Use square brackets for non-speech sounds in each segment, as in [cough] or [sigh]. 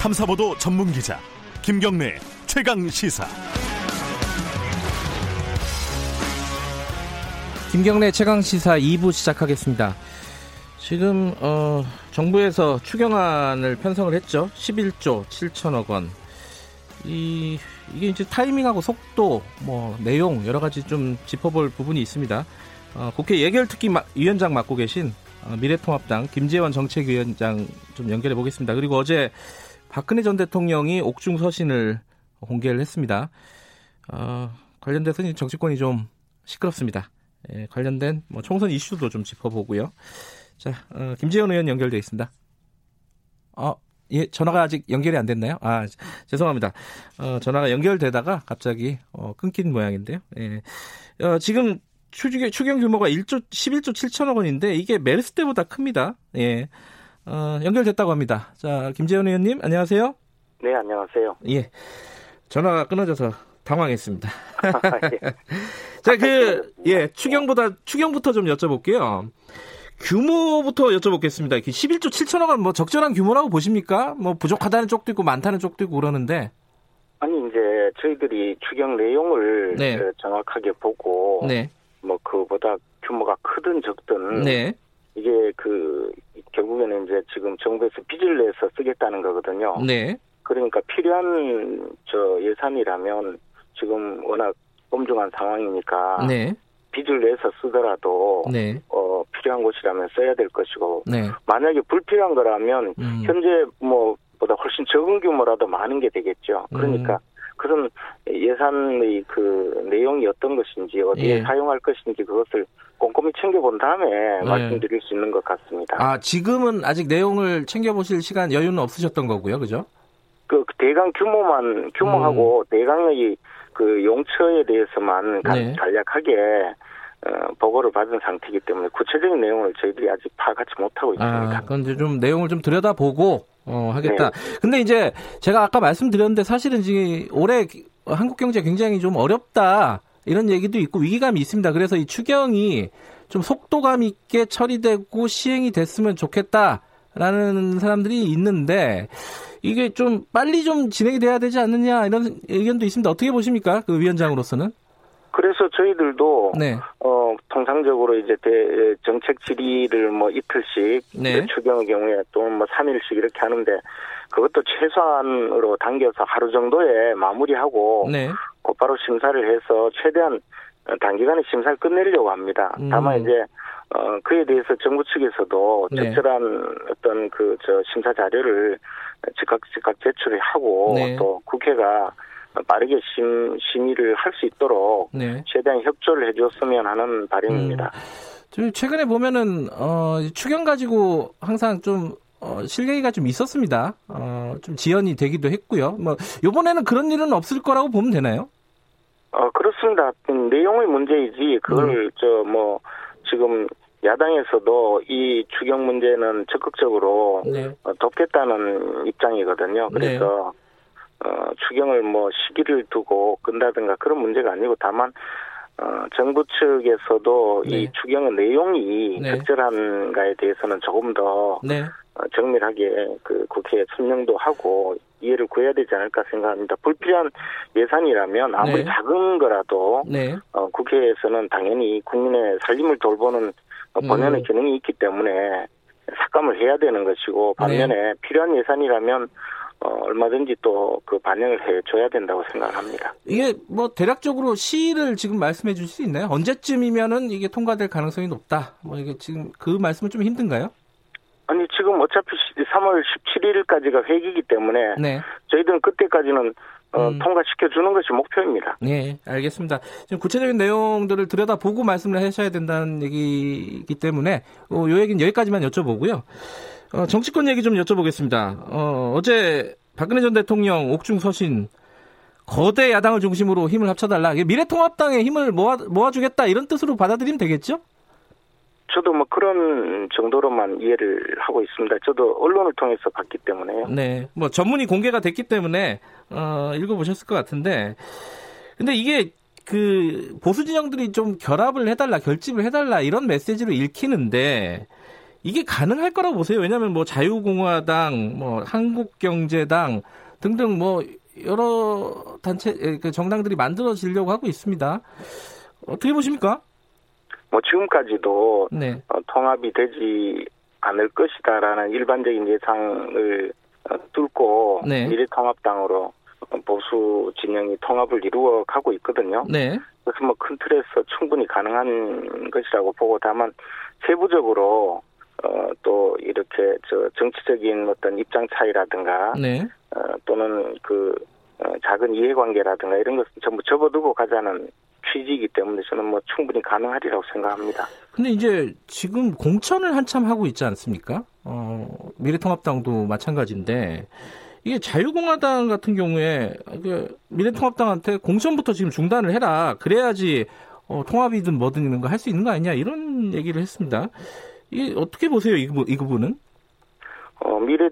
탐사보도 전문 기자 김경래 최강 시사. 김경래 최강 시사 2부 시작하겠습니다. 지금 어, 정부에서 추경안을 편성을 했죠. 11조 7천억 원. 이 이게 이제 타이밍하고 속도, 뭐 내용 여러 가지 좀 짚어볼 부분이 있습니다. 어, 국회 예결특위 위원장 맡고 계신 어, 미래통합당 김재원 정책위원장 좀 연결해 보겠습니다. 그리고 어제 박근혜 전 대통령이 옥중 서신을 공개를 했습니다. 어, 관련돼서 정치권이 좀 시끄럽습니다. 예, 관련된 뭐 총선 이슈도 좀 짚어보고요. 자, 어, 김재원 의원 연결돼 있습니다. 어, 예, 전화가 아직 연결이 안 됐나요? 아, 죄송합니다. 어, 전화가 연결되다가 갑자기 어, 끊긴 모양인데요. 예. 어, 지금 추경, 추경 규모가 1조 11조 7천억 원인데 이게 메르스 때보다 큽니다. 예. 어, 연결됐다고 합니다. 자, 김재현 의원님 안녕하세요. 네, 안녕하세요. 예. 전화가 끊어져서 당황했습니다. [laughs] 자, 그, 예, 추경보다, 추경부터 좀 여쭤볼게요. 규모부터 여쭤보겠습니다. 11조 7천억 원 뭐 적절한 규모라고 보십니까? 뭐 부족하다는 쪽도 있고 많다는 쪽도 있고 그러는데. 아니, 이제 저희들이 추경 내용을 네. 그 정확하게 보고. 네. 뭐 그보다 규모가 크든 적든. 네. 이게 그, 결국에는 이제 지금 정부에서 빚을 내서 쓰겠다는 거거든요. 네. 그러니까 필요한 저 예산이라면 지금 워낙 엄중한 상황이니까. 네. 빚을 내서 쓰더라도 네. 어, 필요한 곳이라면 써야 될 것이고 네. 만약에 불필요한 거라면 음. 현재 뭐 보다 훨씬 적은 규모라도 많은 게 되겠죠. 음. 그러니까 그런 예산의 그 내용이 어떤 것인지 어디에 예. 사용할 것인지 그것을 꼼꼼히 챙겨본 다음에 말씀드릴 수 있는 것 같습니다. 네. 아, 지금은 아직 내용을 챙겨보실 시간 여유는 없으셨던 거고요. 그죠? 그 대강 규모만 규모하고 대강의 그 용처에 대해서만 간- 네. 간략하게 어, 보고를 받은 상태이기 때문에 구체적인 내용을 저희들이 아직 파악하지 못하고 있습니다. 아, 그건 이제 좀 내용을 좀 들여다보고 어, 하겠다. 근데 이제 제가 아까 말씀드렸는데 사실은 지금 올해 한국 경제 굉장히 좀 어렵다 이런 얘기도 있고 위기감이 있습니다. 그래서 이 추경이 좀 속도감 있게 처리되고 시행이 됐으면 좋겠다라는 사람들이 있는데 이게 좀 빨리 좀 진행이 돼야 되지 않느냐 이런 의견도 있습니다. 어떻게 보십니까? 그 위원장으로서는? 그래서 저희들도 네. 어 통상적으로 이제 대, 정책 질의를 뭐 이틀씩 네. 추경의 경우에 또는 뭐 3일씩 이렇게 하는데 그것도 최소한으로 당겨서 하루 정도에 마무리하고 네. 곧바로 심사를 해서 최대한 단기간에 심사를 끝내려고 합니다. 음. 다만 이제 어 그에 대해서 정부 측에서도 네. 적절한 어떤 그 저 심사 자료를 즉각 즉각 제출을 하고 네. 또 국회가 빠르게 심 심의를 할 수 있도록 네. 최대한 협조를 해줬으면 하는 바람입니다. 좀 최근에 보면은 어, 추경 가지고 항상 좀 어, 실갱이가 좀 있었습니다. 어, 좀 지연이 되기도 했고요. 뭐 이번에는 그런 일은 없을 거라고 보면 되나요? 어 그렇습니다. 음, 내용의 문제이지 그걸 저뭐 지금 야당에서도 이 추경 문제는 적극적으로 네. 어, 돕겠다는 입장이거든요. 그래서 어, 추경을 뭐 시기를 두고 끈다든가 그런 문제가 아니고 다만 어, 정부 측에서도 네. 이 추경의 내용이 네. 적절한가에 대해서는 조금 더 네. 어, 정밀하게 그 국회에 설명도 하고 이해를 구해야 되지 않을까 생각합니다. 불필요한 예산이라면 아무리 네. 작은 거라도 네. 어, 국회에서는 당연히 국민의 살림을 돌보는 어, 본연의 음. 기능이 있기 때문에 삭감을 해야 되는 것이고 반면에 네. 필요한 예산이라면 어, 얼마든지 또 그 반영을 해줘야 된다고 생각합니다. 이게 뭐 대략적으로 시일을 지금 말씀해 주실 수 있나요? 언제쯤이면은 이게 통과될 가능성이 높다. 뭐 이게 지금 그 말씀은 좀 힘든가요? 아니 지금 어차피 3월 17일까지가 회기이기 때문에 네. 저희들은 그때까지는 어, 음. 통과시켜 주는 것이 목표입니다. 네, 알겠습니다. 지금 구체적인 내용들을 들여다보고 말씀을 하셔야 된다는 얘기이기 때문에 어, 요 얘기는 여기까지만 여쭤보고요. 어, 정치권 얘기 좀 여쭤보겠습니다. 어, 어제 박근혜 전 대통령 옥중 서신 거대 야당을 중심으로 힘을 합쳐달라. 미래통합당의 힘을 모아, 모아주겠다 이런 뜻으로 받아들이면 되겠죠? 저도 뭐 그런 정도로만 이해를 하고 있습니다. 저도 언론을 통해서 봤기 때문에요. 네, 뭐 전문이 공개가 됐기 때문에 어, 읽어보셨을 것 같은데, 근데 이게 그 보수 진영들이 좀 결합을 해달라, 결집을 해달라 이런 메시지로 읽히는데 이게 가능할 거라고 보세요. 왜냐하면 뭐 자유공화당, 뭐 한국경제당 등등 뭐 여러 단체 그 정당들이 만들어지려고 하고 있습니다. 어떻게 보십니까? 뭐 지금까지도 네. 어, 통합이 되지 않을 것이다라는 일반적인 예상을 어, 뚫고 네. 미래통합당으로 보수 진영이 통합을 이루어 가고 있거든요. 네. 그래서 뭐 큰 틀에서 충분히 가능한 것이라고 보고 다만 세부적으로 이렇게 저 정치적인 어떤 입장 차이라든가 네. 어, 또는 그 어, 작은 이해관계라든가 이런 것은 전부 접어두고 가자는 취지이기 때문에 저는 뭐 충분히 가능하리라고 생각합니다. 근데 이제 지금 공천을 한참 하고 있지 않습니까? 어, 미래통합당도 마찬가지인데 이게 자유공화당 같은 경우에 그 미래통합당한테 공천부터 지금 중단을 해라. 그래야지 어, 통합이든 뭐든 이런 거 할 수 있는 거 아니냐 이런 얘기를 했습니다. 이게 어떻게 보세요 이, 이 부분은? 어, 미래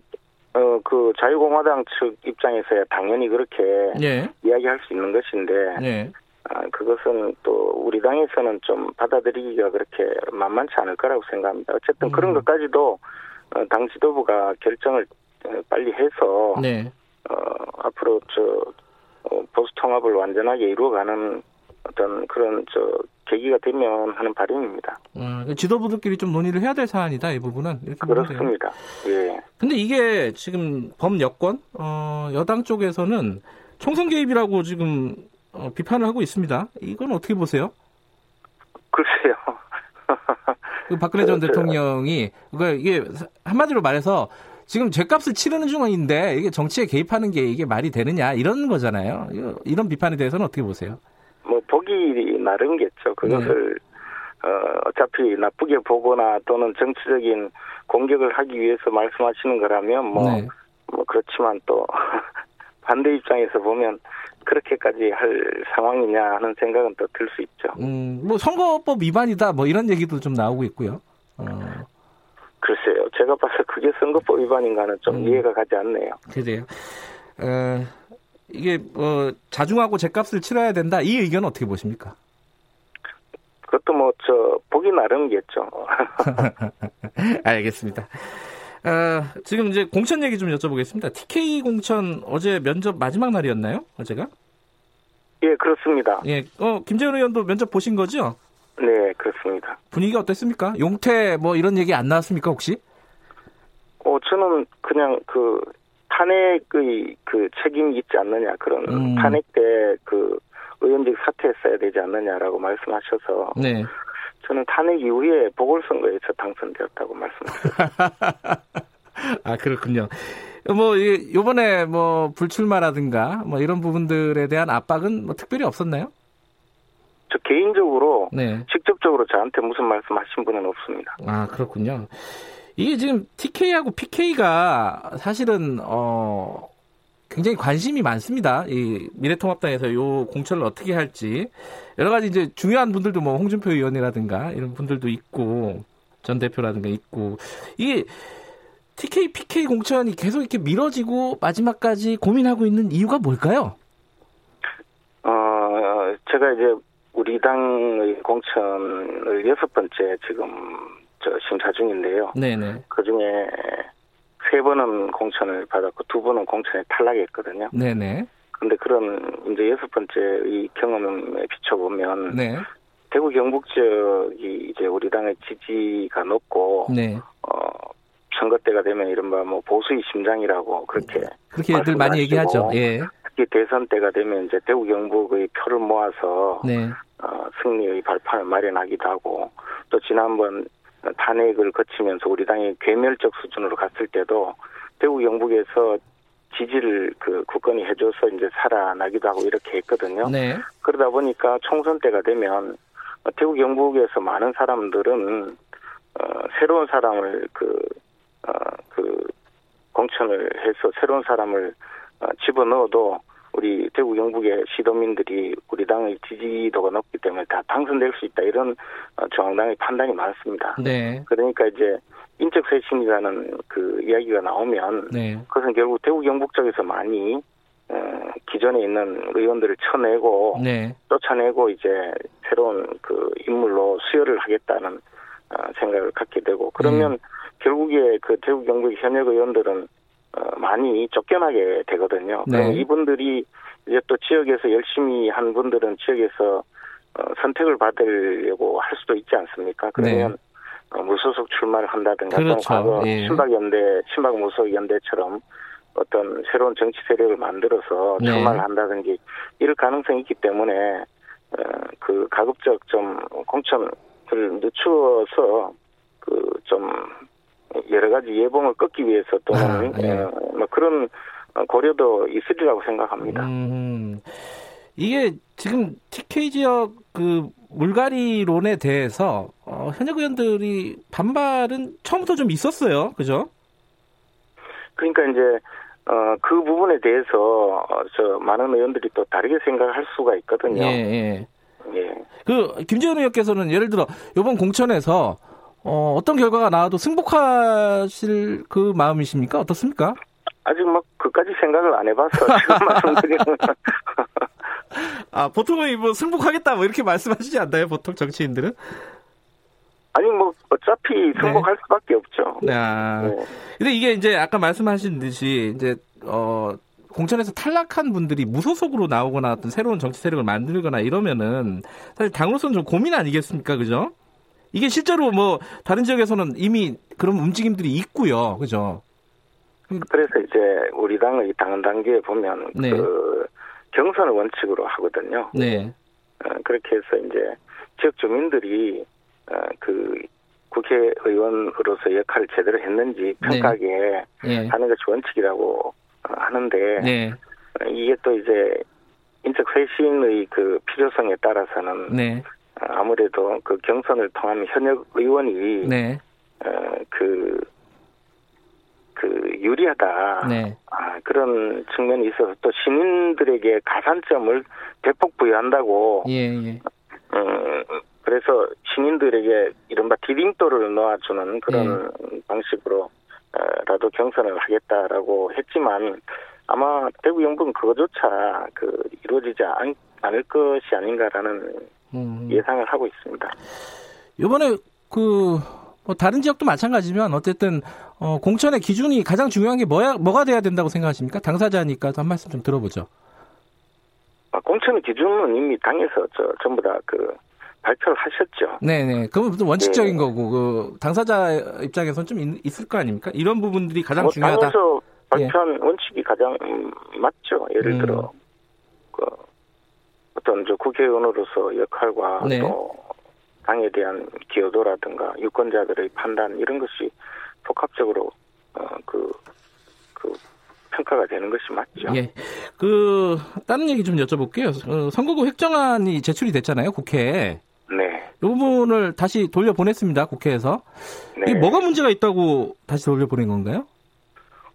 어, 그 자유공화당 측 입장에서야 당연히 그렇게 예. 이야기할 수 있는 것인데 예. 아, 그것은 또 우리 당에서는 좀 받아들이기가 그렇게 만만치 않을 거라고 생각합니다. 어쨌든 음. 그런 것까지도 어, 당 지도부가 결정을 어, 빨리 해서 네. 어, 앞으로 저 어, 보수 통합을 완전하게 이루어가는 어떤 그런 저 계기가 되면 하는 바람입니다. 음, 지도부들끼리 좀 논의를 해야 될 사안이다 이 부분은 이렇게 그렇습니다. 예. 근데 이게 지금 범 여권 어, 여당 쪽에서는 총선 개입이라고 지금 어, 비판을 하고 있습니다. 이건 어떻게 보세요? 글쎄요. 그 박근혜 전 [laughs] 대통령이 그러니까 이게 한마디로 말해서 지금 죗값을 치르는 중인데 이게 정치에 개입하는 게 이게 말이 되느냐 이런 거잖아요. 이런 비판에 대해서는 어떻게 보세요? 뭐 보기 나름겠죠. 그것을 네. 어, 어차피 나쁘게 보거나 또는 정치적인 공격을 하기 위해서 말씀하시는 거라면 뭐, 네. 뭐 그렇지만 또 [laughs] 반대 입장에서 보면 그렇게까지 할 상황이냐 하는 생각은 또 들 수 있죠. 음, 뭐 선거법 위반이다 뭐 이런 얘기도 좀 나오고 있고요. 어. 글쎄요. 제가 봐서 그게 선거법 위반인가는 좀 음. 이해가 가지 않네요. 그래요. 어, 이게 뭐 자중하고 제값을 치러야 된다. 이 의견은 어떻게 보십니까? 그것도 뭐 저 보기 나름이겠죠. [laughs] 알겠습니다. 어, 지금 이제 공천 얘기 좀 여쭤보겠습니다. TK 공천 어제 면접 마지막 날이었나요? 어제가? 예, 그렇습니다. 예, 어 김재현 의원도 면접 보신 거죠? 네, 그렇습니다. 분위기가 어땠습니까? 용태 뭐 이런 얘기 안 나왔습니까 혹시? 어, 저는 그냥 그 탄핵의 그 책임이 있지 않느냐 그런 음. 탄핵 때 그 의원직 사퇴했어야 되지 않느냐라고 말씀하셔서 네. 저는 탄핵 이후에 보궐선거에서 당선되었다고 말씀하셨어요. [laughs] 아 그렇군요. 뭐 이번에 뭐 불출마라든가 뭐 이런 부분들에 대한 압박은 뭐 특별히 없었나요? 저 개인적으로 네. 직접적으로 저한테 무슨 말씀하신 분은 없습니다. 아 그렇군요. 이게 지금 TK하고 PK가 사실은 어 굉장히 관심이 많습니다. 이 미래통합당에서 요 공천을 어떻게 할지 여러 가지 이제 중요한 분들도 뭐 홍준표 의원이라든가 이런 분들도 있고 전 대표라든가 있고 이게 TK, PK 공천이 계속 이렇게 미뤄지고 마지막까지 고민하고 있는 이유가 뭘까요? 어, 제가 이제 우리 당의 공천을 여섯 번째 지금 저 심사 중인데요. 네네. 그 중에 세 번은 공천을 받았고 두 번은 공천에 탈락했거든요. 네네. 근데 그런 이제 여섯 번째의 경험에 비춰보면 네. 대구 경북 지역이 이제 우리 당의 지지가 높고 네. 어 선거 때가 되면 이른바 뭐 보수의 심장이라고 그렇게 그렇게 들 많이 얘기하죠. 예. 특히 대선 때가 되면 이제 대구 경북의 표를 모아서 네. 어, 승리의 발판을 마련하기도 하고 또 지난번 탄핵을 거치면서 우리 당이 괴멸적 수준으로 갔을 때도 대구 경북에서 지지를 그 국권이 해줘서 이제 살아나기도 하고 이렇게 했거든요. 네. 그러다 보니까 총선 때가 되면 대구 경북에서 많은 사람들은 어, 새로운 사람을 그, 어, 그 공천을 해서 새로운 사람을 어, 집어넣어도 우리 대구 경북의 시도민들이 우리 당의 지지도가 높기 때문에 다 당선될 수 있다 이런 어, 중앙당의 판단이 많습니다. 네. 그러니까 이제 인적 쇄신이라는 그 이야기가 나오면 네. 그것은 결국 대구 경북 쪽에서 많이 어, 기존에 있는 의원들을 쳐내고 네. 쫓아내고 이제 새로운 그 인물로 수혈을 하겠다는 어, 생각을 갖게 되고 그러면 네. 대구의 그 대구 경북 현역 의원들은 어, 많이 쫓겨나게 되거든요. 네. 이분들이 이제 또 지역에서 열심히 한 분들은 지역에서 어, 선택을 받으려고 할 수도 있지 않습니까? 그러면 네. 어, 무소속 출마를 한다든가 그렇죠. 과거 예. 신박연대, 신박무소속연대처럼 어떤 새로운 정치 세력을 만들어서 네. 출마를 한다든지 이럴 가능성이 있기 때문에 어, 그 가급적 좀 공천을 늦추어서 그 좀 여러 가지 예봉을 끊기 위해서 또는 아, 네. 어, 뭐 그런 고려도 있으리라고 생각합니다. 음, 이게 지금 TK 지역 그 물갈이론에 대해서 어, 현역 의원들이 반발은 처음부터 좀 있었어요, 그죠? 그러니까 이제 어, 그 부분에 대해서 어, 저 많은 의원들이 또 다르게 생각할 수가 있거든요. 예, 예. 예. 그 김재현 의원께서는 예를 들어 이번 공천에서 어, 어떤 결과가 나와도 승복하실 그 마음이십니까? 어떻습니까? 아직 막 그까지 생각을 안 해봐서 [laughs] 지금 말씀드리는. 아 보통은 뭐 승복하겠다 뭐 이렇게 말씀하시지 않나요? 보통 정치인들은? 아니 뭐 어차피 승복할 네. 수밖에 없죠. 아, 네. 근데 이게 이제 아까 말씀하신 듯이 이제 어 공천에서 탈락한 분들이 무소속으로 나오거나 어떤 새로운 정치 세력을 만들거나 이러면은 사실 당으로서는 좀 고민 아니겠습니까, 그죠? 이게 실제로 뭐 다른 지역에서는 이미 그런 움직임들이 있고요, 그죠? 그래서 이제 우리 당의 당 단계에 보면 네. 그 경선을 원칙으로 하거든요. 네. 어, 그렇게 해서 이제 지역 주민들이 어, 그 국회의원으로서 역할을 제대로 했는지 네. 평가하게 네. 하는 것이 원칙이라고 어, 하는데 네. 어, 이게 또 이제 인적 쇄신의 그 필요성에 따라서는 네. 어, 아무래도 그 경선을 통한 현역 의원이 네. 어, 그, 그 유리하다 네. 아, 그런 측면이 있어서 또 시민들에게 가산점을 대폭 부여한다고 예, 예. 음, 그래서 시민들에게 이른바 디딤돌을 놓아주는 그런 네. 방식으로 라도 경선을 하겠다라고 했지만 아마 대구 영부는 그거조차 그 이루어지지 않, 않을 것이 아닌가라는 음. 예상을 하고 있습니다. 이번에 그 뭐 다른 지역도 마찬가지지만 어쨌든 어, 공천의 기준이 가장 중요한 게 뭐야 뭐가 돼야 된다고 생각하십니까? 당사자니까 한 말씀 좀 들어보죠. 아, 공천의 기준은 이미 당에서 저 전부 다그 발표를 하셨죠. 네네. 그건 원칙적인 네. 거고 그 당사자 입장에서는 좀 있, 을거 아닙니까? 이런 부분들이 가장 뭐 중요하다. 당에서 발표한 예. 원칙이 가장 맞죠. 예를 음. 들어 그 어떤 저 국회의원으로서 역할과 네. 또 당에 대한 기여도라든가 유권자들의 판단 이런 것이 복합적으로 어그 그 평가가 되는 것이 맞죠. 예. 그 다른 얘기 좀 여쭤볼게요. 어, 선거구 획정안이 제출이 됐잖아요, 국회에. 네. 이 부분을 다시 돌려 보냈습니다, 국회에서. 네. 이게 뭐가 문제가 있다고 다시 돌려 보낸 건가요?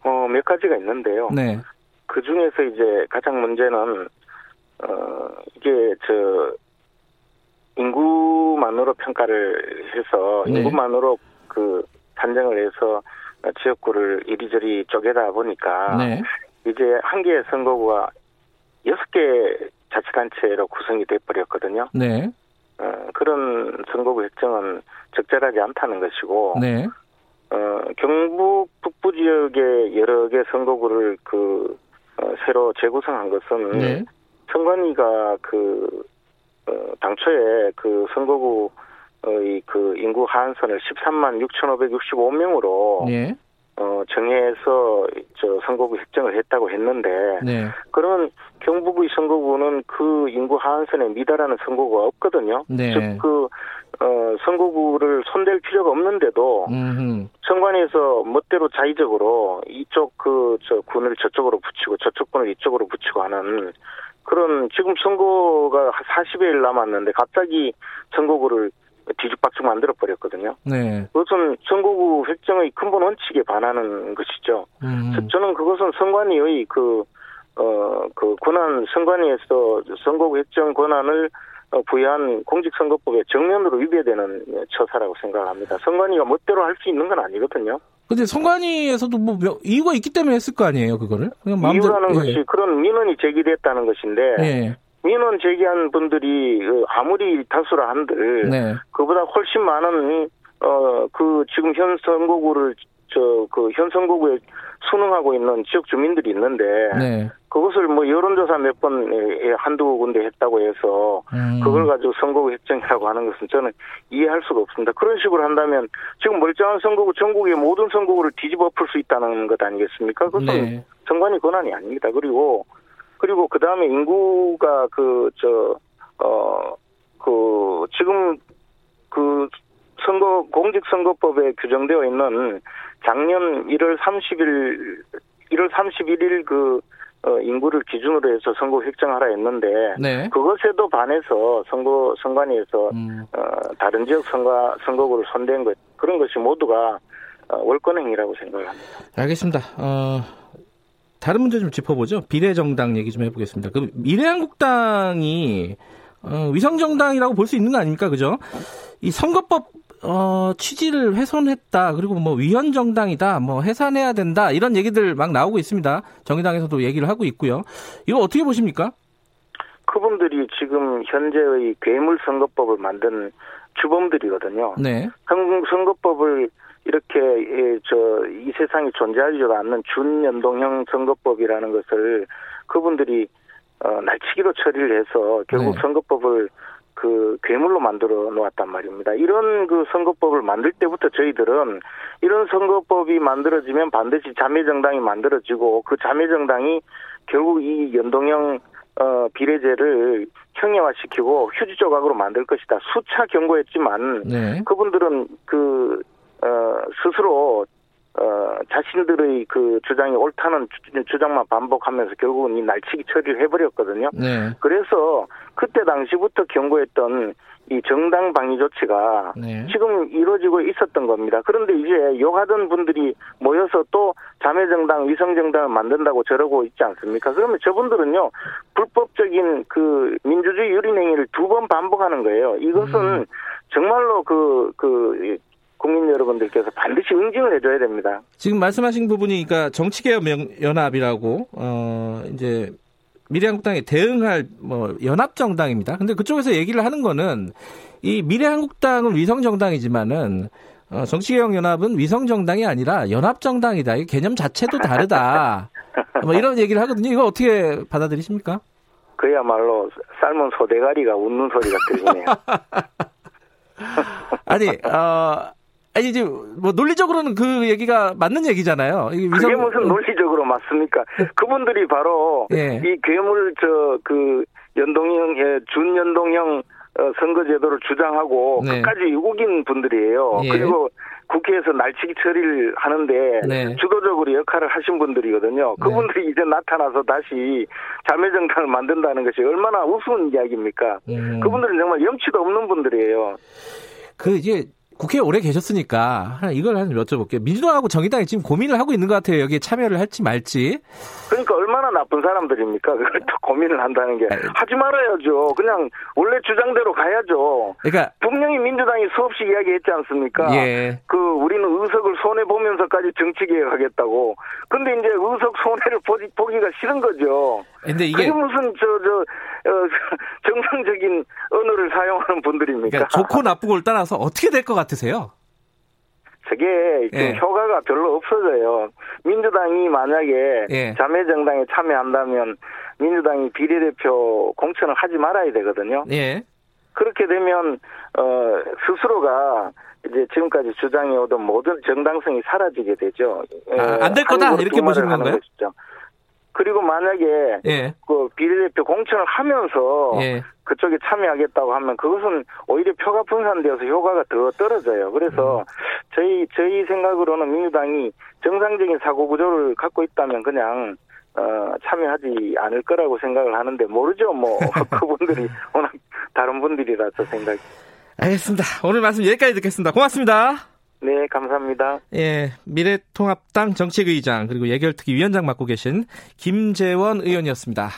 어, 몇 가지가 있는데요. 네. 그 중에서 이제 가장 문제는, 어, 이게 저, 인구만으로 평가를 해서, 네. 인구만으로 그 산정을 해서 지역구를 이리저리 쪼개다 보니까, 네. 이제 한 개의 선거구가 여섯 개 자치단체로 구성이 돼버렸거든요. 네. 어, 그런 선거구 획정은 적절하지 않다는 것이고, 네. 어, 경북 북부 지역의 여러 개 선거구를 그, 어, 새로 재구성한 것은, 네. 선관위가 그, 어, 당초에 그 선거구의 그 인구 하한선을 13만 6,565명으로, 네. 어, 정해서 저 선거구 획정을 했다고 했는데 네. 그러면 경북의 선거구는 그 인구 하한선에 미달하는 선거구가 없거든요. 네. 즉그 어, 선거구를 손댈 필요가 없는데도 음흠. 선관위에서 멋대로 자의적으로 이쪽 그 저 군을 저쪽으로 붙이고 저쪽 군을 이쪽으로 붙이고 하는 그런 지금 선거가 40여일 남았는데 갑자기 선거구를 뒤죽박죽 만들어 버렸거든요. 네. 그것은 선거구 획정의 근본 원칙에 반하는 것이죠. 음. 저는 그것은 선관위의 그, 어, 그 권한, 선관위에서 선거구 획정 권한을 어, 부여한 공직선거법에 정면으로 위배되는 처사라고 생각합니다. 선관위가 멋대로 할 수 있는 건 아니거든요. 근데 선관위에서도 뭐 이유가 있기 때문에 했을 거 아니에요, 그거를? 그냥 마음대로, 이유라는 예. 것이 그런 민원이 제기됐다는 것인데 예. 민원 제기한 분들이 그 아무리 다수라 한들 네. 그보다 훨씬 많은 어 그 지금 현 선거구를 저 그 현 선거구에 순응하고 있는 지역 주민들이 있는데 네. 그것을 뭐 여론조사 몇 번 한두 군데 했다고 해서 음. 그걸 가지고 선거구 획정이라고 하는 것은 저는 이해할 수가 없습니다. 그런 식으로 한다면 지금 멀쩡한 선거구 전국의 모든 선거구를 뒤집어 풀 수 있다는 것 아니겠습니까? 그것은 네. 정관이 권한이 아닙니다. 그리고 그리고 그 다음에 인구가 그 저 어 그 지금 그 선거 공직선거법에 규정되어 있는 작년 1월 30일 1월 31일 그 어, 인구를 기준으로 해서 선거 획정하라 했는데 네. 그것에도 반해서 선거 선관위에서 음. 어, 다른 지역 선거 선거구를 선대한 것 그런 것이 모두가 어, 월권행위라고 생각을 합니다. 알겠습니다. 어, 다른 문제 좀 짚어보죠. 비례정당 얘기 좀 해보겠습니다. 그 미래한국당이 어, 위성정당이라고 볼 수 있는 거 아닙니까, 그죠? 이 선거법 어, 취지를 훼손했다. 그리고 뭐 위헌 정당이다. 뭐 해산해야 된다. 이런 얘기들 막 나오고 있습니다. 정의당에서도 얘기를 하고 있고요. 이거 어떻게 보십니까? 그분들이 지금 현재의 괴물 선거법을 만든 주범들이거든요. 네. 한국 선거법을 이렇게 예, 저이 세상에 존재하지도 않는 준연동형 선거법이라는 것을 그분들이 어, 날치기로 처리를 해서 결국 네. 선거법을 그 괴물로 만들어 놓았단 말입니다. 이런 그 선거법을 만들 때부터 저희들은 이런 선거법이 만들어지면 반드시 자매정당이 만들어지고 그 자매정당이 결국 이 연동형 어 비례제를 형해화시키고 휴지 조각으로 만들 것이다. 수차 경고했지만 네. 그분들은 그 어, 스스로 어, 자신들의 그 주장이 옳다는 주장만 반복하면서 결국은 이 날치기 처리를 해버렸거든요. 네. 그래서 그때 당시부터 경고했던 이 정당 방위 조치가 네. 지금 이루어지고 있었던 겁니다. 그런데 이제 욕하던 분들이 모여서 또 자매정당, 위성정당을 만든다고 저러고 있지 않습니까? 그러면 저분들은요, 불법적인 그 민주주의 유린행위를 두 번 반복하는 거예요. 이것은 음. 정말로 그, 그, 국민 여러분들께서 반드시 응징을 해줘야 됩니다. 지금 말씀하신 부분이 그러니까 정치개혁 연합이라고 어 이제 미래한국당에 대응할 뭐 연합 정당입니다. 근데 그쪽에서 얘기를 하는 거는 이 미래한국당은 위성 정당이지만은 어, 정치개혁 연합은 위성 정당이 아니라 연합 정당이다. 이 개념 자체도 다르다. [laughs] 뭐 이런 얘기를 하거든요. 이거 어떻게 받아들이십니까? 그야말로 삶은 소대가리가 웃는 소리가 들리네요. [laughs] 아니, 어, 아니 이제 뭐 논리적으로는 그 얘기가 맞는 얘기잖아요. 이게 위성... 그게 무슨 논리적으로 맞습니까? 그분들이 바로 예. 이 괴물 저 그 연동형 예, 준연동형 어, 선거제도를 주장하고 네. 끝까지 유국인 분들이에요. 예. 그리고 국회에서 날치기 처리를 하는데 네. 주도적으로 역할을 하신 분들이거든요. 네. 그분들이 네. 이제 나타나서 다시 자매정당을 만든다는 것이 얼마나 우스운 이야기입니까? 음. 그분들은 정말 염치도 없는 분들이에요. 그 이제 국회에 오래 계셨으니까 이걸 한 여쭤볼게요. 민주당하고 정의당이 지금 고민을 하고 있는 것 같아요. 여기에 참여를 할지 말지. 그러니까 얼마나 나쁜 사람들입니까? 그걸 또 고민을 한다는 게 하지 말아야죠. 그냥 원래 주장대로 가야죠. 그러니까 분명히 민주당이 수없이 이야기했지 않습니까? 예. 그 우리는 의석을 손해 보면서까지 정치 개혁하겠다고. 근데 이제 의석 손해를 보기, 보기가 싫은 거죠. 근데 이게 그게 무슨 저저 어, [laughs] 정상적인 언어를 사용하는 분들입니까? 그러니까 좋고 나쁘고를 따라서 어떻게 될 것 같으세요? 저게 예. 효과가 별로 없어져요. 민주당이 만약에 예. 자매정당에 참여한다면 민주당이 비례대표 공천을 하지 말아야 되거든요. 예. 그렇게 되면 어 스스로가 이제 지금까지 주장해 오던 모든 정당성이 사라지게 되죠. 아, 안될 거다 이렇게 보시는 건가요? 것이죠. 그리고 만약에 예. 그 비례대표 공천을 하면서 예. 그쪽에 참여하겠다고 하면 그것은 오히려 표가 분산되어서 효과가 더 떨어져요. 그래서 음. 저희 저희 생각으로는 민주당이 정상적인 사고 구조를 갖고 있다면 그냥 어, 참여하지 않을 거라고 생각을 하는데 모르죠. 뭐 [laughs] 그분들이 워낙 다른 분들이라서 생각. 알겠습니다. 오늘 말씀 여기까지 듣겠습니다. 고맙습니다. 네, 감사합니다. 예, 미래통합당 정책의장 그리고 예결특위 위원장 맡고 계신 김재원 의원이었습니다.